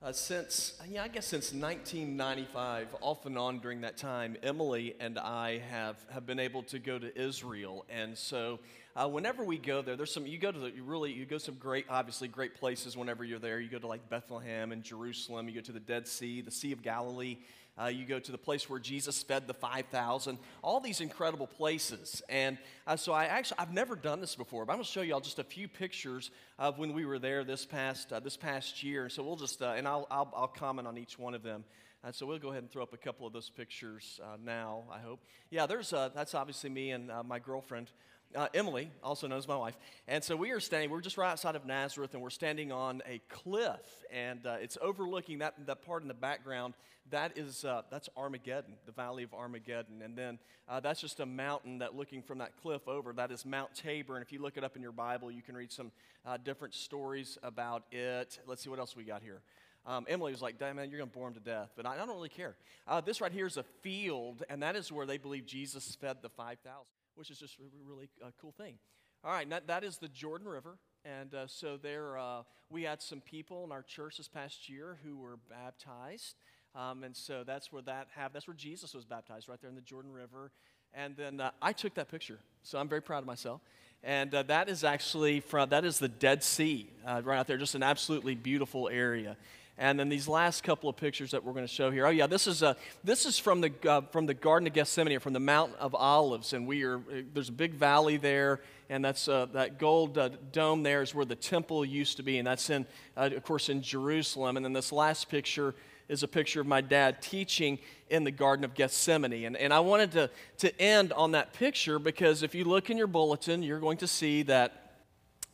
Uh, since, yeah, I guess since 1995, off and on during that time, Emily and I have, have been able to go to Israel. And so uh, whenever we go there, there's some, you go to the, you really, you go some great, obviously great places whenever you're there. You go to like Bethlehem and Jerusalem, you go to the Dead Sea, the Sea of Galilee. Uh, you go to the place where Jesus fed the 5,000, all these incredible places. And uh, so I actually, I've never done this before, but I'm going to show you all just a few pictures of when we were there this past, uh, this past year. So we'll just, uh, and I'll, I'll, I'll, comment on each one of them. And so we'll go ahead and throw up a couple of those pictures uh, now, I hope. Yeah, there's, uh, that's obviously me and my girlfriend uh, Emily, also known as my wife. And so we are standing, we're just right outside of Nazareth, and we're standing on a cliff. And uh, it's overlooking that, that part in the background. That is, uh, that's Armageddon, the Valley of Armageddon. And then uh, that's just a mountain that looking from that cliff over, that is Mount Tabor. And if you look it up in your Bible, you can read some uh, different stories about it. Let's see what else we got here. Um, Emily was like, Damn, man, you're going to bore him to death. But I, I don't really care. Uh, this right here is a field, and that is where they believe Jesus fed the 5,000 which is just a really uh, cool thing. All right, that, that is the Jordan River. And uh, so there, uh, we had some people in our church this past year who were baptized. Um, and so that's where that have, that's where Jesus was baptized, right there in the Jordan River. And then uh, I took that picture, so I'm very proud of myself. And uh, that is actually from, that is the Dead Sea, uh, right out there, just an absolutely beautiful area. And then these last couple of pictures that we're going to show here. Oh yeah, this is a, this is from the uh, from the Garden of Gethsemane, from the Mount of Olives, and we are there's a big valley there, and that's uh, that gold uh, dome there is where the temple used to be, and that's in uh, of course in Jerusalem. And then this last picture is a picture of my dad teaching in the Garden of Gethsemane. And, and I wanted to, to end on that picture because if you look in your bulletin, you're going to see that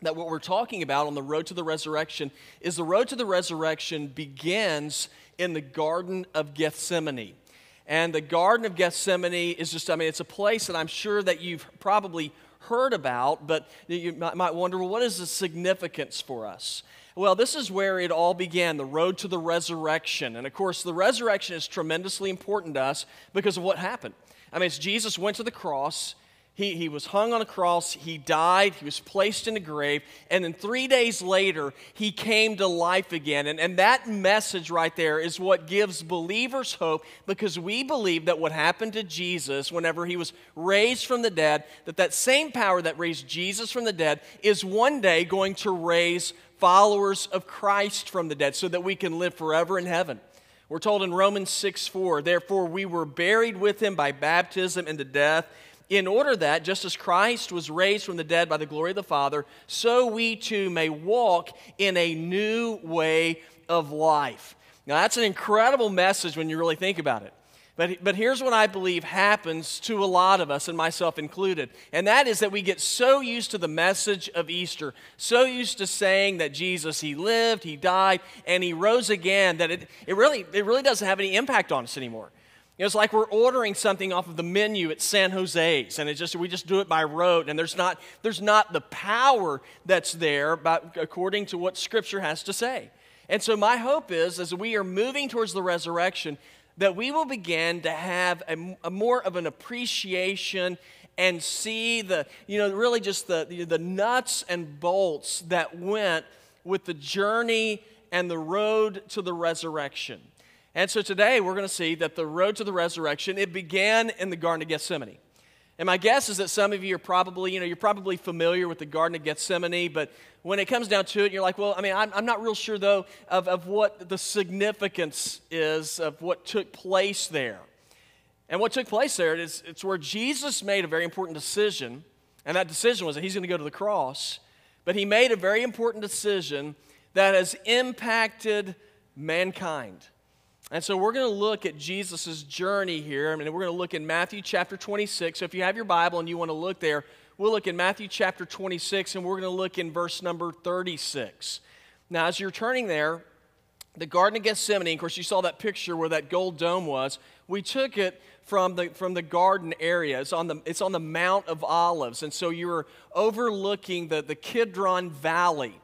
that what we're talking about on the road to the resurrection is the road to the resurrection begins in the Garden of Gethsemane. And the Garden of Gethsemane is just, I mean, it's a place that I'm sure that you've probably heard about, but you might wonder, well, what is the significance for us? Well, this is where it all began the road to the resurrection. And of course, the resurrection is tremendously important to us because of what happened. I mean, Jesus went to the cross, he, he was hung on a cross, he died, he was placed in a grave, and then three days later, he came to life again. And, and that message right there is what gives believers hope because we believe that what happened to Jesus whenever he was raised from the dead, that that same power that raised Jesus from the dead is one day going to raise followers of Christ from the dead so that we can live forever in heaven. We're told in Romans 6 4, therefore we were buried with him by baptism into death in order that, just as Christ was raised from the dead by the glory of the Father, so we too may walk in a new way of life. Now, that's an incredible message when you really think about it. But, but here's what I believe happens to a lot of us, and myself included, and that is that we get so used to the message of Easter, so used to saying that Jesus, He lived, He died, and He rose again, that it, it, really, it really doesn't have any impact on us anymore. You know, it's like we're ordering something off of the menu at San Jose's, and it just we just do it by rote, and there's not there's not the power that's there, but according to what Scripture has to say. And so my hope is, as we are moving towards the resurrection, that we will begin to have a, a more of an appreciation and see the you know really just the the nuts and bolts that went with the journey and the road to the resurrection. And so today we're going to see that the road to the resurrection, it began in the Garden of Gethsemane. And my guess is that some of you are probably, you know, you're probably familiar with the Garden of Gethsemane, but when it comes down to it, you're like, well, I mean, I'm, I'm not real sure, though, of, of what the significance is of what took place there. And what took place there is it's where Jesus made a very important decision, and that decision was that he's going to go to the cross, but he made a very important decision that has impacted mankind. And so we're going to look at Jesus' journey here. I mean, we're going to look in Matthew chapter 26. So if you have your Bible and you want to look there, we'll look in Matthew chapter 26 and we're going to look in verse number 36. Now, as you're turning there, the Garden of Gethsemane, of course, you saw that picture where that gold dome was. We took it from the, from the garden area. It's on the, it's on the Mount of Olives. And so you were overlooking the, the Kidron Valley.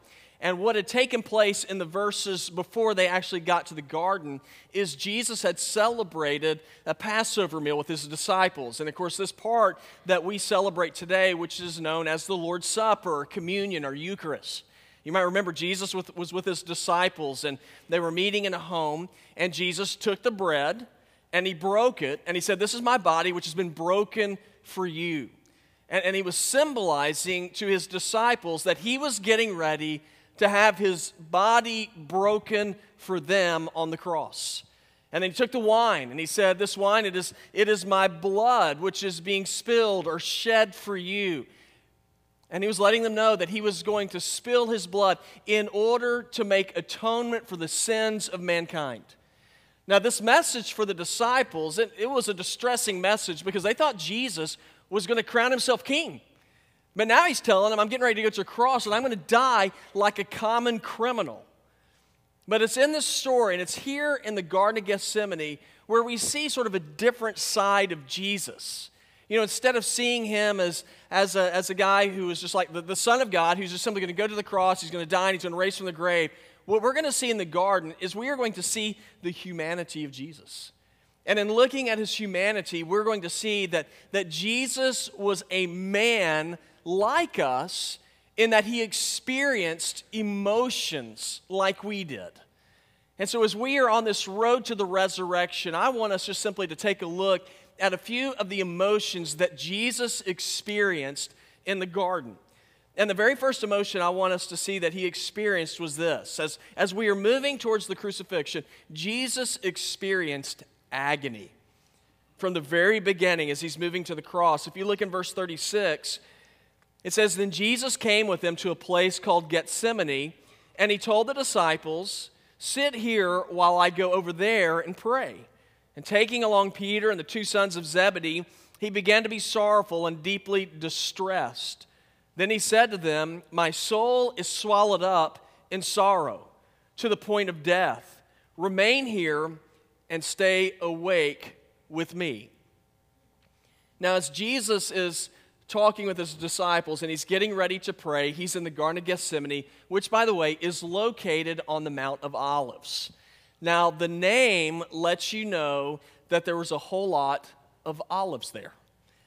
And what had taken place in the verses before they actually got to the garden is Jesus had celebrated a Passover meal with his disciples. And of course, this part that we celebrate today, which is known as the Lord's Supper, or communion, or Eucharist. You might remember Jesus was with his disciples, and they were meeting in a home, and Jesus took the bread and he broke it, and he said, This is my body, which has been broken for you. And, and he was symbolizing to his disciples that he was getting ready to have his body broken for them on the cross. And then he took the wine and he said, This wine, it is, it is my blood which is being spilled or shed for you. And he was letting them know that he was going to spill his blood in order to make atonement for the sins of mankind. Now, this message for the disciples, it, it was a distressing message because they thought Jesus was going to crown himself king. But now he's telling them, I'm getting ready to go to the cross and I'm going to die like a common criminal. But it's in this story, and it's here in the Garden of Gethsemane where we see sort of a different side of Jesus. You know, instead of seeing him as, as, a, as a guy who is just like the, the Son of God, who's just simply going to go to the cross, he's going to die, and he's going to raise from the grave, what we're going to see in the garden is we are going to see the humanity of Jesus. And in looking at his humanity, we're going to see that, that Jesus was a man like us in that he experienced emotions like we did. And so, as we are on this road to the resurrection, I want us just simply to take a look at a few of the emotions that Jesus experienced in the garden. And the very first emotion I want us to see that he experienced was this. As, as we are moving towards the crucifixion, Jesus experienced agony from the very beginning as he's moving to the cross. If you look in verse 36, it says, Then Jesus came with them to a place called Gethsemane, and he told the disciples, Sit here while I go over there and pray. And taking along Peter and the two sons of Zebedee, he began to be sorrowful and deeply distressed. Then he said to them, My soul is swallowed up in sorrow to the point of death. Remain here and stay awake with me. Now, as Jesus is talking with his disciples and he's getting ready to pray. He's in the Garden of Gethsemane, which, by the way, is located on the Mount of Olives. Now, the name lets you know that there was a whole lot of olives there.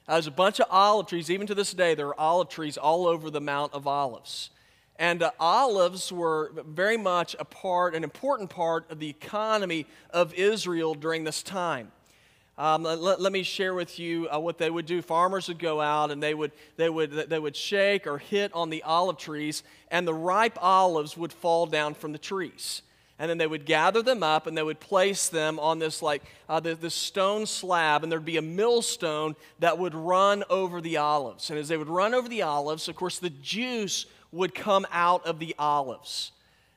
There's a bunch of olive trees. Even to this day, there are olive trees all over the Mount of Olives. And uh, olives were very much a part, an important part of the economy of Israel during this time. Um, let, let, me share with you uh, what they would do. Farmers would go out and they would, they, would, they would shake or hit on the olive trees, and the ripe olives would fall down from the trees. And then they would gather them up and they would place them on this like uh, this, this stone slab, and there'd be a millstone that would run over the olives. And as they would run over the olives, of course, the juice would come out of the olives.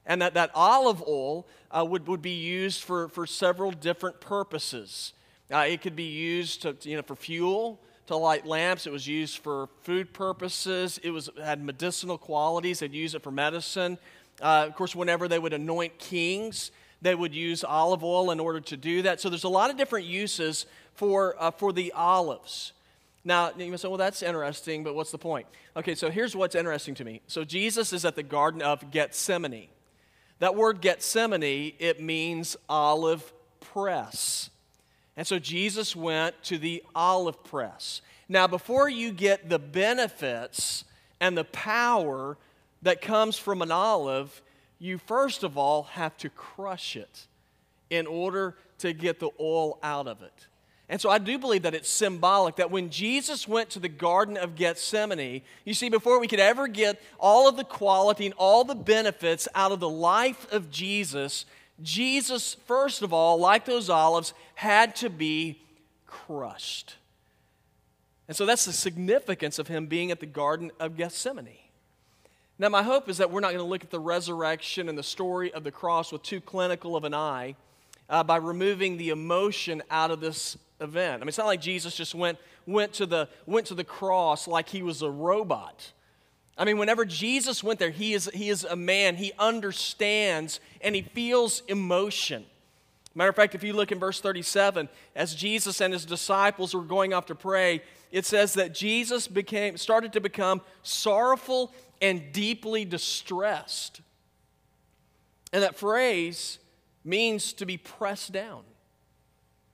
And that, that olive oil uh, would, would be used for, for several different purposes. Uh, it could be used to, you know, for fuel, to light lamps. It was used for food purposes. It was, had medicinal qualities. They'd use it for medicine. Uh, of course, whenever they would anoint kings, they would use olive oil in order to do that. So there's a lot of different uses for, uh, for the olives. Now, you may say, well, that's interesting, but what's the point? Okay, so here's what's interesting to me. So Jesus is at the Garden of Gethsemane. That word Gethsemane, it means olive press. And so Jesus went to the olive press. Now, before you get the benefits and the power that comes from an olive, you first of all have to crush it in order to get the oil out of it. And so I do believe that it's symbolic that when Jesus went to the Garden of Gethsemane, you see, before we could ever get all of the quality and all the benefits out of the life of Jesus, Jesus, first of all, like those olives, had to be crushed. And so that's the significance of him being at the Garden of Gethsemane. Now, my hope is that we're not going to look at the resurrection and the story of the cross with too clinical of an eye uh, by removing the emotion out of this event. I mean, it's not like Jesus just went, went, to the, went to the cross like he was a robot. I mean, whenever Jesus went there, he is, he is a man. He understands and he feels emotion. Matter of fact, if you look in verse 37, as Jesus and his disciples were going off to pray, it says that Jesus became, started to become sorrowful and deeply distressed. And that phrase means to be pressed down.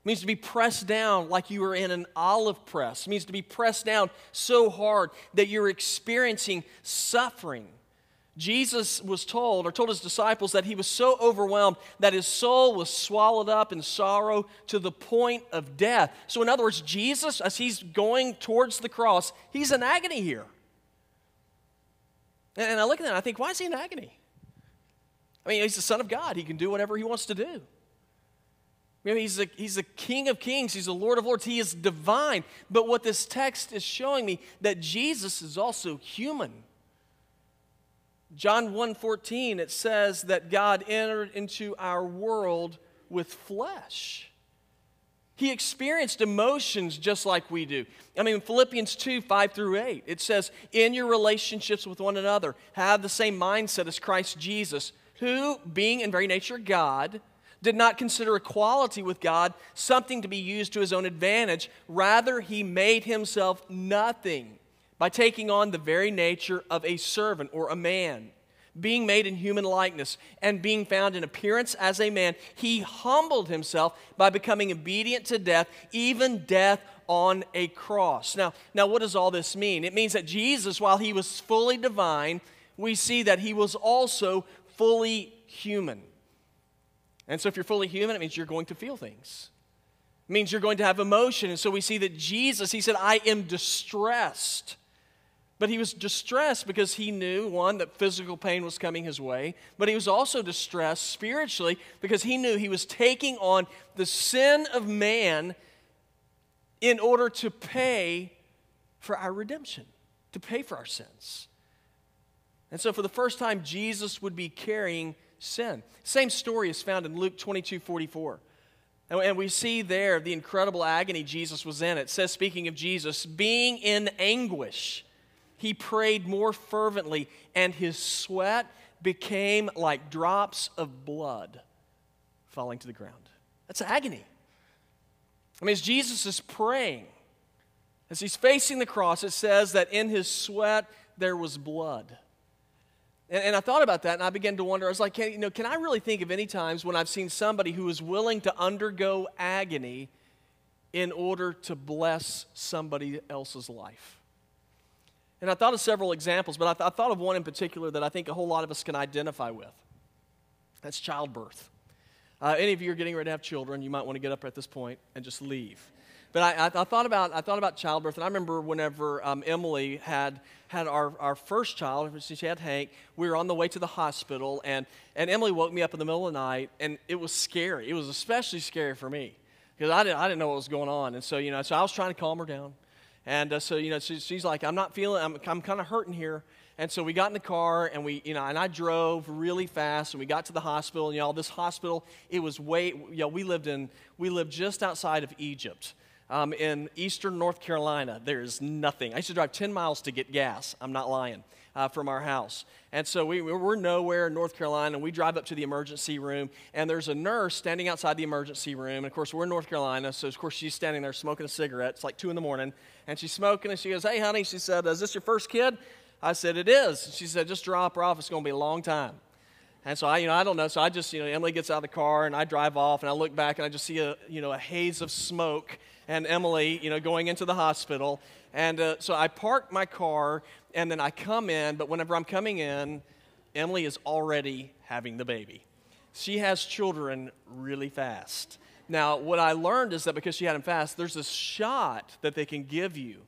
It means to be pressed down like you are in an olive press. It means to be pressed down so hard that you're experiencing suffering. Jesus was told, or told his disciples, that he was so overwhelmed that his soul was swallowed up in sorrow to the point of death. So, in other words, Jesus, as he's going towards the cross, he's in agony here. And I look at that and I think, why is he in agony? I mean, he's the Son of God. He can do whatever he wants to do. Mean, he's, a, he's the King of Kings. He's the Lord of Lords. He is divine. But what this text is showing me, that Jesus is also human. John 1:14 it says that God entered into our world with flesh. He experienced emotions just like we do. I mean, Philippians 2 5 through 8, it says, In your relationships with one another, have the same mindset as Christ Jesus, who, being in very nature God, did not consider equality with God something to be used to his own advantage. Rather, he made himself nothing by taking on the very nature of a servant or a man. Being made in human likeness and being found in appearance as a man, he humbled himself by becoming obedient to death, even death on a cross. Now, now what does all this mean? It means that Jesus, while he was fully divine, we see that he was also fully human. And so, if you're fully human, it means you're going to feel things. It means you're going to have emotion. And so, we see that Jesus, he said, I am distressed. But he was distressed because he knew, one, that physical pain was coming his way, but he was also distressed spiritually because he knew he was taking on the sin of man in order to pay for our redemption, to pay for our sins. And so, for the first time, Jesus would be carrying sin. Same story is found in Luke 22 44. And we see there the incredible agony Jesus was in. It says, speaking of Jesus, being in anguish, he prayed more fervently, and his sweat became like drops of blood falling to the ground. That's agony. I mean, as Jesus is praying, as he's facing the cross, it says that in his sweat there was blood. And, and, I thought about that and I began to wonder I was like, can, you know, can I really think of any times when I've seen somebody who is willing to undergo agony in order to bless somebody else's life? And I thought of several examples, but I, th- I thought of one in particular that I think a whole lot of us can identify with. That's childbirth. Uh, any of you are getting ready to have children, you might want to get up at this point and just leave. But I, I, I, thought about I thought about childbirth, and I remember whenever um, Emily had had our, our first child, since she had Hank. We were on the way to the hospital, and and Emily woke me up in the middle of the night, and it was scary. It was especially scary for me because I didn't I didn't know what was going on, and so you know, so I was trying to calm her down, and uh, so you know, she, she's like, I'm not feeling, I'm I'm kind of hurting here. And so we got in the car and we, you know, and I drove really fast and we got to the hospital. And, y'all, this hospital, it was way, know, we lived in, we lived just outside of Egypt um, in eastern North Carolina, there's nothing. I used to drive 10 miles to get gas. I'm not lying. Uh, from our house. And so we, we're nowhere in North Carolina, and we drive up to the emergency room, and there's a nurse standing outside the emergency room. And of course, we're in North Carolina, so of course, she's standing there smoking a cigarette. It's like 2 in the morning, and she's smoking, and she goes, Hey, honey, she said, Is this your first kid? I said, It is. She said, Just drop her off. It's going to be a long time. And so I, you know, I don't know. So I just, you know, Emily gets out of the car and I drive off and I look back and I just see a, you know, a haze of smoke and Emily, you know, going into the hospital. And uh, so I park my car and then I come in, but whenever I'm coming in, Emily is already having the baby. She has children really fast. Now, what I learned is that because she had them fast, there's a shot that they can give you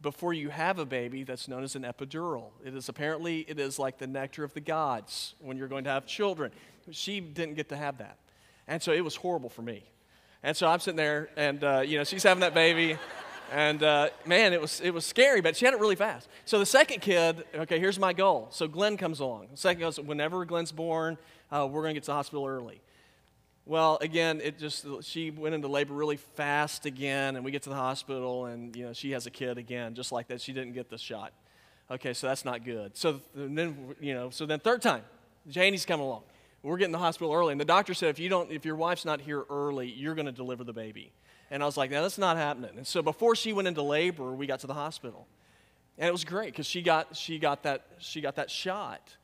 before you have a baby that's known as an epidural. It is apparently it is like the nectar of the gods when you're going to have children. She didn't get to have that. And so it was horrible for me. And so I'm sitting there, and uh, you know, she's having that baby, and uh, man, it was it was scary, but she had it really fast. So the second kid, okay, here's my goal. So Glenn comes along. The second goes, whenever Glenn's born, uh, we're going to get to the hospital early. Well, again, it just she went into labor really fast again, and we get to the hospital, and you know, she has a kid again, just like that. She didn't get the shot. Okay, so that's not good. So then, you know, so then third time, Janie's coming along we're getting to the hospital early. And the doctor said, if, you don't, if your wife's not here early, you're going to deliver the baby. And I was like, no, that's not happening. And so before she went into labor, we got to the hospital. And it was great because she got, she, got that, she got that shot.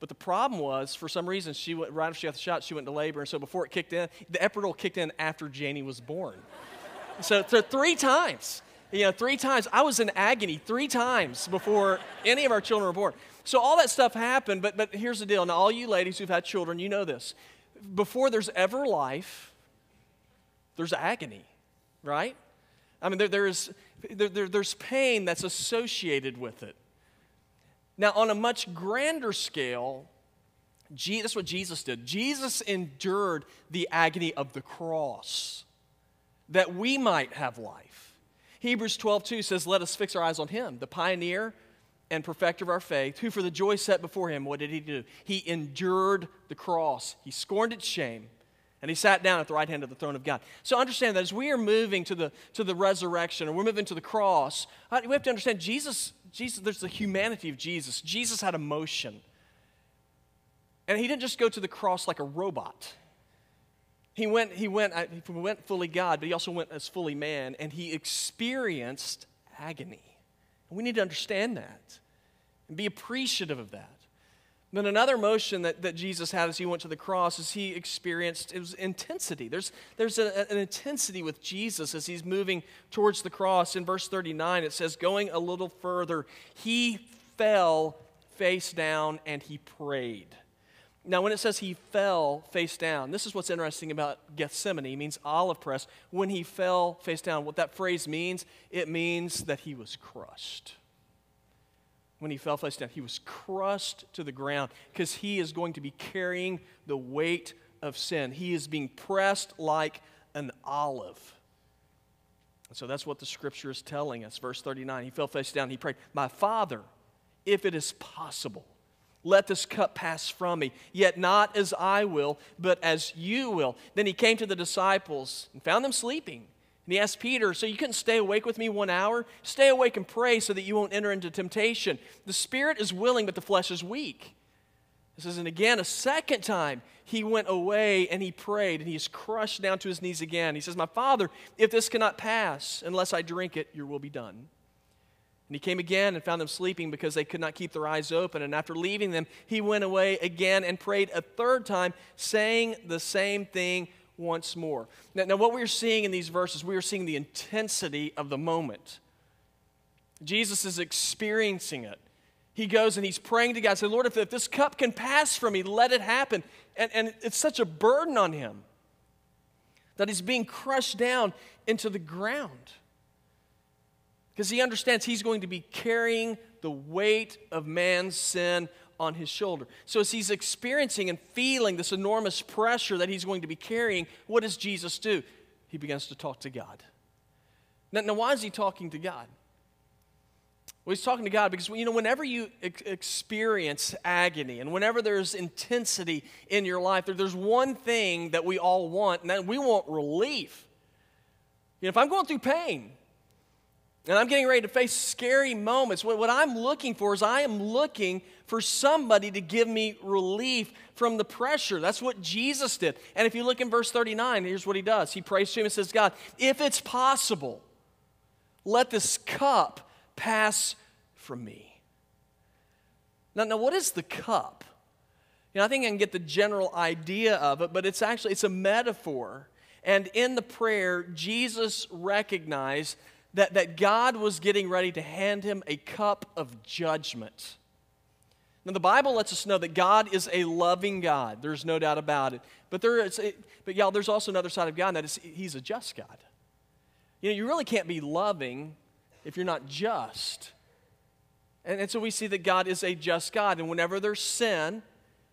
But the problem was, for some reason, she went, right after she got the shot, she went into labor. And so before it kicked in, the epidural kicked in after Janie was born. so, so three times. You know, three times. I was in agony three times before any of our children were born. So all that stuff happened, but, but here's the deal. Now, all you ladies who've had children, you know this. Before there's ever life, there's agony, right? I mean, there, there is, there, there, there's pain that's associated with it. Now, on a much grander scale, Je- that's what Jesus did. Jesus endured the agony of the cross that we might have life. Hebrews 12, 2 says, Let us fix our eyes on him, the pioneer and perfecter of our faith, who for the joy set before him, what did he do? He endured the cross, he scorned its shame, and he sat down at the right hand of the throne of God. So understand that as we are moving to the, to the resurrection, or we're moving to the cross, uh, we have to understand Jesus, Jesus, there's the humanity of Jesus. Jesus had emotion. And he didn't just go to the cross like a robot. He went, he went, uh, he went fully God, but he also went as fully man, and he experienced agony. And we need to understand that and be appreciative of that. Then another emotion that, that Jesus had as he went to the cross is he experienced it was intensity. There's, there's a, an intensity with Jesus as he's moving towards the cross. In verse 39, it says, Going a little further, he fell face down and he prayed. Now, when it says he fell face down, this is what's interesting about Gethsemane. It means olive press. When he fell face down, what that phrase means, it means that he was crushed. When he fell face down, he was crushed to the ground because he is going to be carrying the weight of sin. He is being pressed like an olive. And so that's what the scripture is telling us. Verse 39 He fell face down, he prayed, My Father, if it is possible, let this cup pass from me. Yet not as I will, but as you will. Then he came to the disciples and found them sleeping. And he asked Peter, So you couldn't stay awake with me one hour? Stay awake and pray so that you won't enter into temptation. The spirit is willing, but the flesh is weak. It says, and again, a second time, he went away and he prayed, and he is crushed down to his knees again. He says, My father, if this cannot pass unless I drink it, your will be done. And he came again and found them sleeping because they could not keep their eyes open. And after leaving them, he went away again and prayed a third time, saying the same thing once more. Now, now what we're seeing in these verses, we are seeing the intensity of the moment. Jesus is experiencing it. He goes and he's praying to God, saying, Lord, if, if this cup can pass from me, let it happen. And, and it's such a burden on him that he's being crushed down into the ground because he understands he's going to be carrying the weight of man's sin on his shoulder. So, as he's experiencing and feeling this enormous pressure that he's going to be carrying, what does Jesus do? He begins to talk to God. Now, now why is he talking to God? Well, he's talking to God because, you know, whenever you ex- experience agony and whenever there's intensity in your life, there, there's one thing that we all want, and that we want relief. You know, if I'm going through pain, and I'm getting ready to face scary moments. What, I'm looking for is I am looking for somebody to give me relief from the pressure. That's what Jesus did. And if you look in verse 39, here's what he does He prays to him and says, God, if it's possible, let this cup pass from me. Now, now what is the cup? You know, I think I can get the general idea of it, but it's actually it's a metaphor. And in the prayer, Jesus recognized that, that God was getting ready to hand him a cup of judgment. Now, the Bible lets us know that God is a loving God. There's no doubt about it. But, there is a, but y'all, there's also another side of God, and that is He's a just God. You know, you really can't be loving if you're not just. And, and so we see that God is a just God. And whenever there's sin,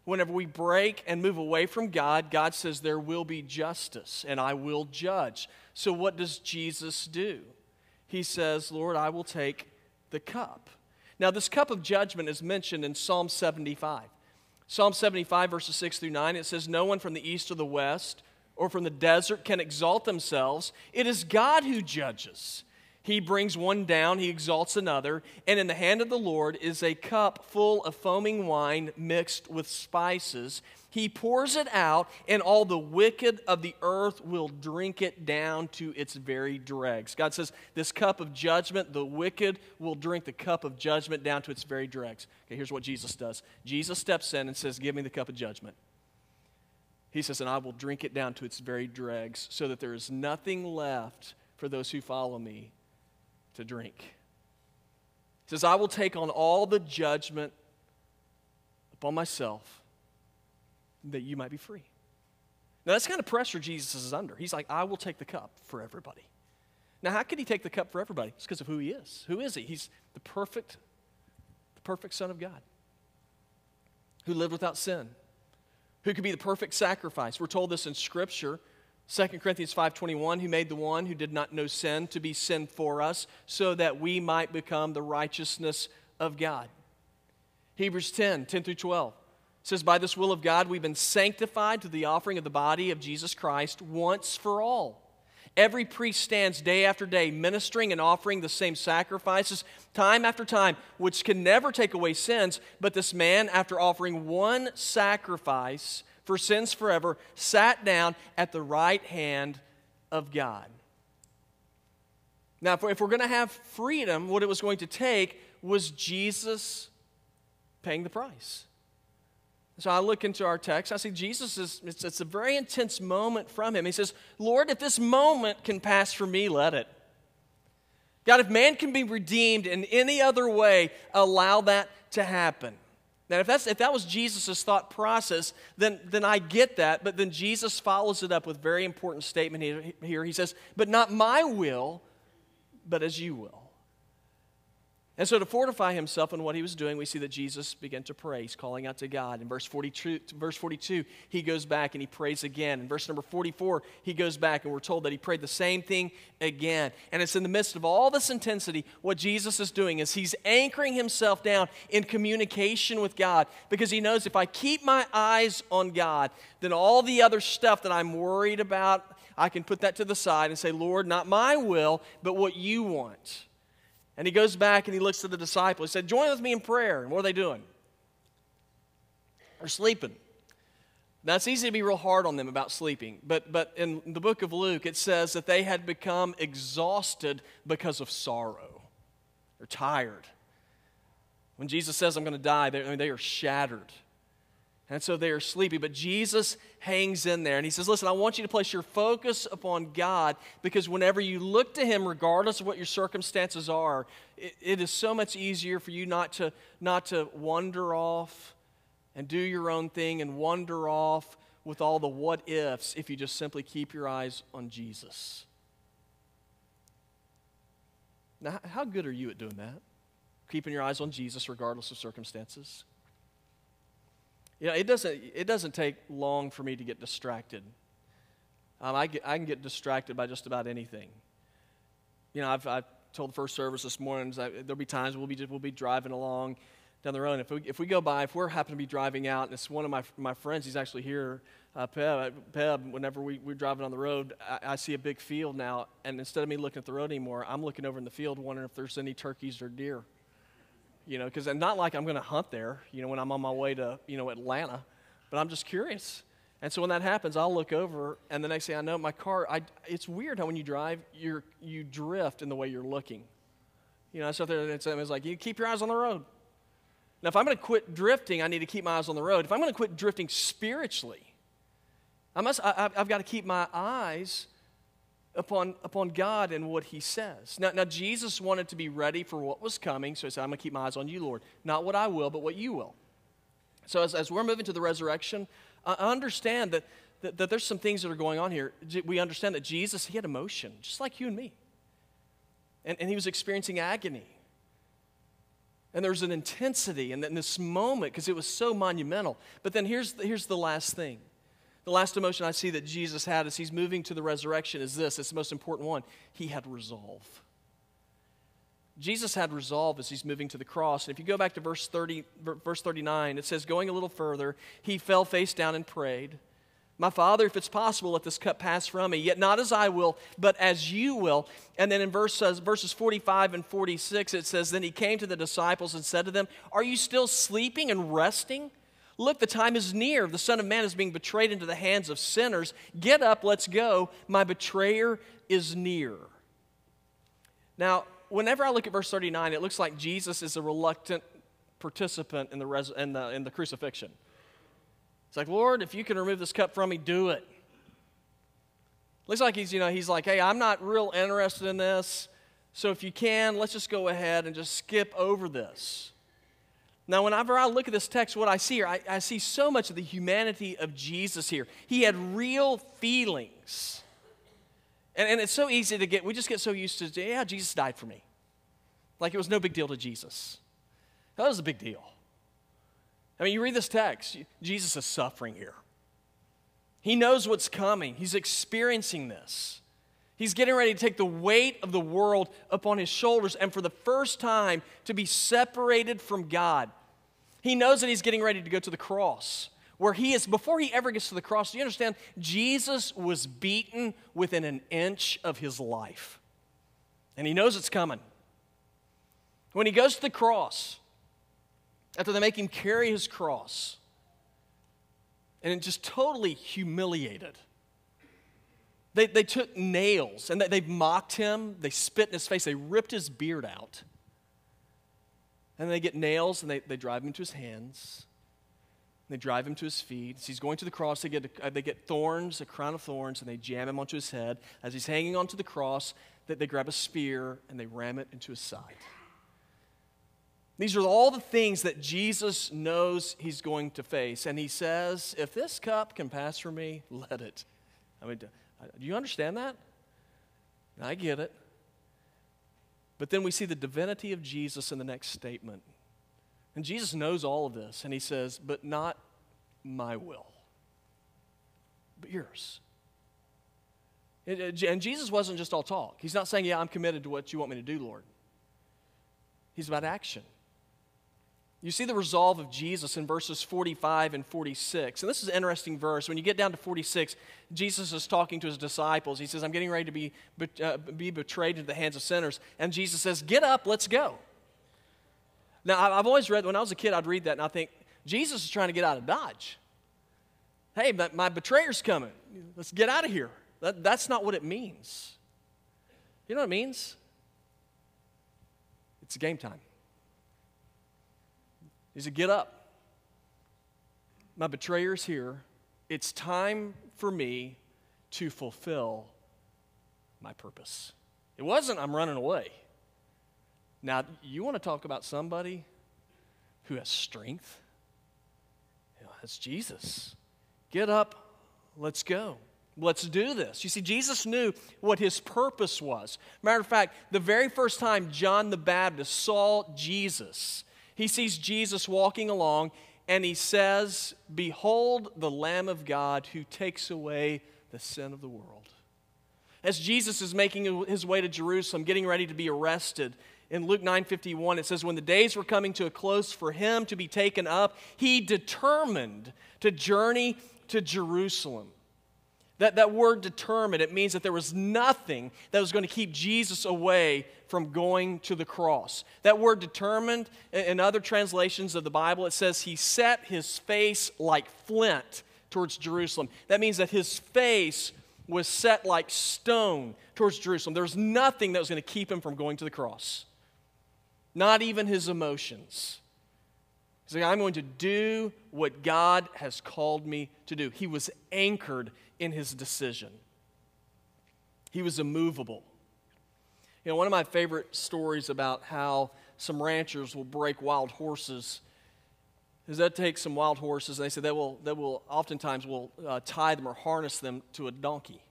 whenever we break and move away from God, God says there will be justice, and I will judge. So, what does Jesus do? He says, Lord, I will take the cup. Now, this cup of judgment is mentioned in Psalm 75. Psalm 75, verses 6 through 9, it says, No one from the east or the west or from the desert can exalt themselves. It is God who judges. He brings one down, he exalts another, and in the hand of the Lord is a cup full of foaming wine mixed with spices. He pours it out, and all the wicked of the earth will drink it down to its very dregs. God says, This cup of judgment, the wicked will drink the cup of judgment down to its very dregs. Okay, here's what Jesus does Jesus steps in and says, Give me the cup of judgment. He says, And I will drink it down to its very dregs, so that there is nothing left for those who follow me to drink. He says, I will take on all the judgment upon myself that you might be free. Now, that's kind of pressure Jesus is under. He's like, I will take the cup for everybody. Now, how could he take the cup for everybody? It's because of who he is. Who is he? He's the perfect, the perfect Son of God who lived without sin, who could be the perfect sacrifice. We're told this in Scripture. 2 Corinthians 5:21 who made the one who did not know sin to be sin for us so that we might become the righteousness of God. Hebrews 10, 10 through 12 says, By this will of God, we've been sanctified to the offering of the body of Jesus Christ once for all. Every priest stands day after day ministering and offering the same sacrifices time after time, which can never take away sins. But this man, after offering one sacrifice for sins forever, sat down at the right hand of God. Now, if we're going to have freedom, what it was going to take was Jesus paying the price. So I look into our text. I see Jesus is, it's, it's, a very intense moment from him. He says, Lord, if this moment can pass for me, let it. God, if man can be redeemed in any other way, allow that to happen. Now, if, that's, if that was Jesus' thought process, then, then I get that. But then Jesus follows it up with a very important statement here. He says, But not my will, but as you will. And so, to fortify himself in what he was doing, we see that Jesus began to pray. He's calling out to God. In verse 42, verse 42, he goes back and he prays again. In verse number 44, he goes back, and we're told that he prayed the same thing again. And it's in the midst of all this intensity, what Jesus is doing is he's anchoring himself down in communication with God because he knows if I keep my eyes on God, then all the other stuff that I'm worried about, I can put that to the side and say, Lord, not my will, but what you want. And he goes back and he looks to the disciples. He said, Join with me in prayer. And what are they doing? They're sleeping. Now, it's easy to be real hard on them about sleeping, but, but in the book of Luke, it says that they had become exhausted because of sorrow. They're tired. When Jesus says, I'm going to die, they, they are shattered. And so they are sleepy. But Jesus hangs in there and he says, Listen, I want you to place your focus upon God because whenever you look to Him, regardless of what your circumstances are, it, it is so much easier for you not to, not to wander off and do your own thing and wander off with all the what ifs if you just simply keep your eyes on Jesus. Now, how good are you at doing that? Keeping your eyes on Jesus regardless of circumstances? You know, it doesn't, it doesn't take long for me to get distracted. Um, I, get, I can get distracted by just about anything. You know, I've, I've told the first service this morning, there'll be times we'll be, just, we'll be driving along down the road. And if we, if we go by, if we're happen to be driving out, and it's one of my, my friends, he's actually here, uh, Peb, Peb, whenever we, we're driving on the road, I, I, see a big field now, and instead of me looking at the road anymore, I'm looking over in the field wondering if there's any turkeys or deer you know, because not like I'm going to hunt there, you know, when I'm on my way to, you know, Atlanta, but I'm just curious. And so when that happens, I'll look over, and the next thing I know, my car, I, it's weird how when you drive, you you drift in the way you're looking. You know, I sat there and it's like, you keep your eyes on the road. Now, if I'm going to quit drifting, I need to keep my eyes on the road. If I'm going to quit drifting spiritually, I must, I, I've got to keep my eyes upon, upon God and what He says. Now, now, Jesus wanted to be ready for what was coming, so He said, I'm going to keep my eyes on you, Lord. Not what I will, but what you will. So, as, as we're moving to the resurrection, I understand that, that, that there's some things that are going on here. We understand that Jesus, He had emotion, just like you and me. And, and He was experiencing agony. And there's an intensity in this moment because it was so monumental. But then here's here's the last thing the last emotion I see that Jesus had as he's moving to the resurrection is this it's the most important one. He had resolve. Jesus had resolve as he's moving to the cross. And if you go back to verse, 30, verse 39, it says, Going a little further, he fell face down and prayed, My Father, if it's possible, let this cup pass from me. Yet not as I will, but as you will. And then in verse, uh, verses 45 and 46, it says, Then he came to the disciples and said to them, Are you still sleeping and resting? Look, the time is near. The Son of Man is being betrayed into the hands of sinners. Get up, let's go. My betrayer is near. Now, whenever I look at verse 39, it looks like Jesus is a reluctant participant in the, res- in the, in the crucifixion. It's like, Lord, if you can remove this cup from me, do it. Looks like he's, you know, he's like, hey, I'm not real interested in this. So if you can, let's just go ahead and just skip over this. Now, whenever I look at this text, what I see here, I, I see so much of the humanity of Jesus here. He had real feelings. And, and it's so easy to get, we just get so used to, yeah, Jesus died for me. Like it was no big deal to Jesus. That was a big deal. I mean, you read this text, Jesus is suffering here. He knows what's coming, he's experiencing this. He's getting ready to take the weight of the world upon his shoulders and for the first time to be separated from God. He knows that he's getting ready to go to the cross, where he is, before he ever gets to the cross, do you understand? Jesus was beaten within an inch of his life. And he knows it's coming. When he goes to the cross, after they make him carry his cross, and it just totally humiliated. They, they took nails and they, they mocked him. They spit in his face. They ripped his beard out. And they get nails and they, they drive him to his hands. They drive him to his feet. As he's going to the cross, they get, uh, they get thorns, a crown of thorns, and they jam him onto his head. As he's hanging onto the cross, they, they grab a spear and they ram it into his side. These are all the things that Jesus knows he's going to face. And he says, If this cup can pass from me, let it. I mean, do you understand that? I get it. But then we see the divinity of Jesus in the next statement. And Jesus knows all of this, and he says, But not my will, but yours. And Jesus wasn't just all talk. He's not saying, Yeah, I'm committed to what you want me to do, Lord. He's about action. You see the resolve of Jesus in verses 45 and 46. And this is an interesting verse. When you get down to 46, Jesus is talking to his disciples. He says, I'm getting ready to be, uh, be betrayed into the hands of sinners. And Jesus says, Get up, let's go. Now, I've always read, when I was a kid, I'd read that and I think, Jesus is trying to get out of Dodge. Hey, my, betrayer's coming. Let's get out of here. That, that's not what it means. You know what it means? It's game time. He said, Get up. My betrayer's here. It's time for me to fulfill my purpose. It wasn't, I'm running away. Now, you want to talk about somebody who has strength? You know, that's Jesus. Get up, let's go. Let's do this. You see, Jesus knew what his purpose was. Matter of fact, the very first time John the Baptist saw Jesus, he sees Jesus walking along and he says, Behold the Lamb of God who takes away the sin of the world. As Jesus is making his way to Jerusalem, getting ready to be arrested, in Luke 9:51 it says when the days were coming to a close for him to be taken up, he determined to journey to Jerusalem. That, that word determined, it means that there was nothing that was going to keep Jesus away from going to the cross. That word determined, in other translations of the Bible, it says he set his face like flint towards Jerusalem. That means that his face was set like stone towards Jerusalem. There was nothing that was going to keep him from going to the cross, not even his emotions. He's like, I'm going to do what God has called me to do. He was anchored in his decision. He was immovable. You know, one of my favorite stories about how some ranchers will break wild horses is that take some wild horses and they say they will, they will oftentimes will uh, tie them or harness them to a donkey.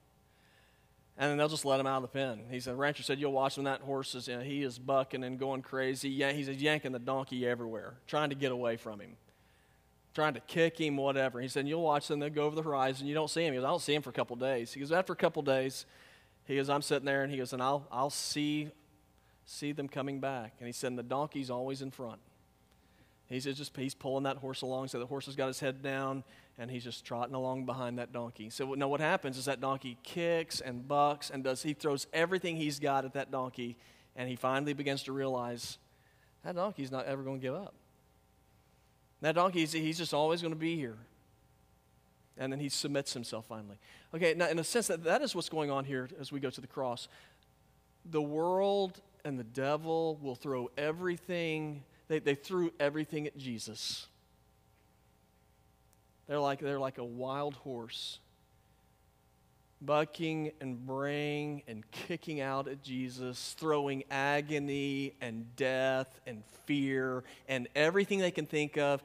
And then they'll just let him out of the pen. He said, rancher said, you'll watch him. That horse is, you know, he is bucking and going crazy. Yeah, he's yanking the donkey everywhere, trying to get away from him trying to kick him, whatever. He said, You'll watch them, they'll go over the horizon. You don't see him. He goes, I don't see him for a couple days. He goes, After a couple days, he goes, I'm sitting there and he goes, And I'll, I'll see, see them coming back. And he said, and The donkey's always in front. He says, just he's pulling that horse along. So the horse has got his head down and he's just trotting along behind that donkey. So now what happens is that donkey kicks and bucks and does he throws everything he's got at that donkey, and he finally begins to realize that donkey's not ever going to give up. That donkey, he's just always going to be here. And then he submits himself finally. Okay, now in a sense, that, that is what's going on here as we go to the cross. The world and the devil will throw everything, they, they threw everything at Jesus. They're like, they're like a wild horse. Bucking and braying and kicking out at Jesus, throwing agony and death and fear and everything they can think of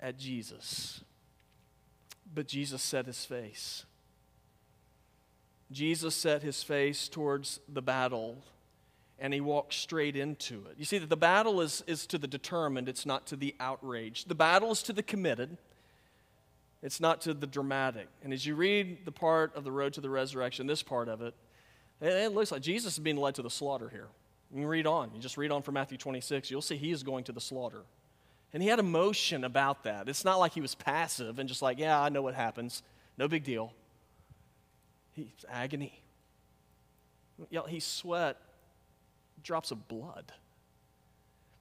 at Jesus. But Jesus set his face. Jesus set his face towards the battle and he walked straight into it. You see that the battle is, is to the determined, it's not to the outraged. The battle is to the committed. It's not to the dramatic. And as you read the part of the road to the resurrection, this part of it, it looks like Jesus is being led to the slaughter here. You can read on. You just read on from Matthew 26. You'll see he is going to the slaughter. And he had emotion about that. It's not like he was passive and just like, yeah, I know what happens. No big deal. He's agony. He sweat drops of blood.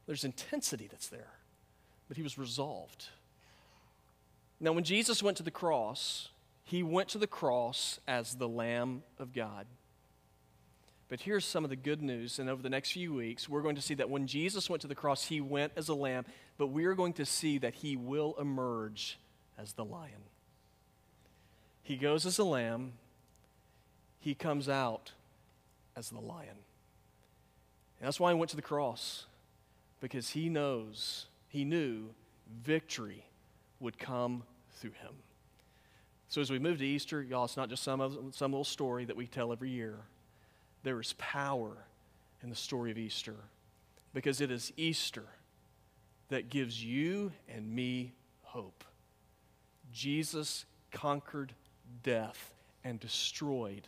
There's intensity that's there. But he was resolved. Now, when Jesus went to the cross, he went to the cross as the Lamb of God. But here's some of the good news, and over the next few weeks, we're going to see that when Jesus went to the cross, he went as a lamb, but we're going to see that he will emerge as the lion. He goes as a lamb, he comes out as the lion. And that's why he went to the cross, because he knows, he knew victory would come through him. So as we move to Easter, y'all, it's not just some, of, some little story that we tell every year. There is power in the story of Easter because it is Easter that gives you and me hope. Jesus conquered death and destroyed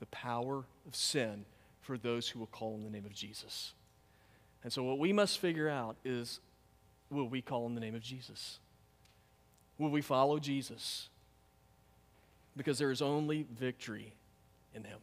the power of sin for those who will call on the name of Jesus. And so, what we must figure out is will we call on the name of Jesus? Will we follow Jesus? Because there is only victory in him.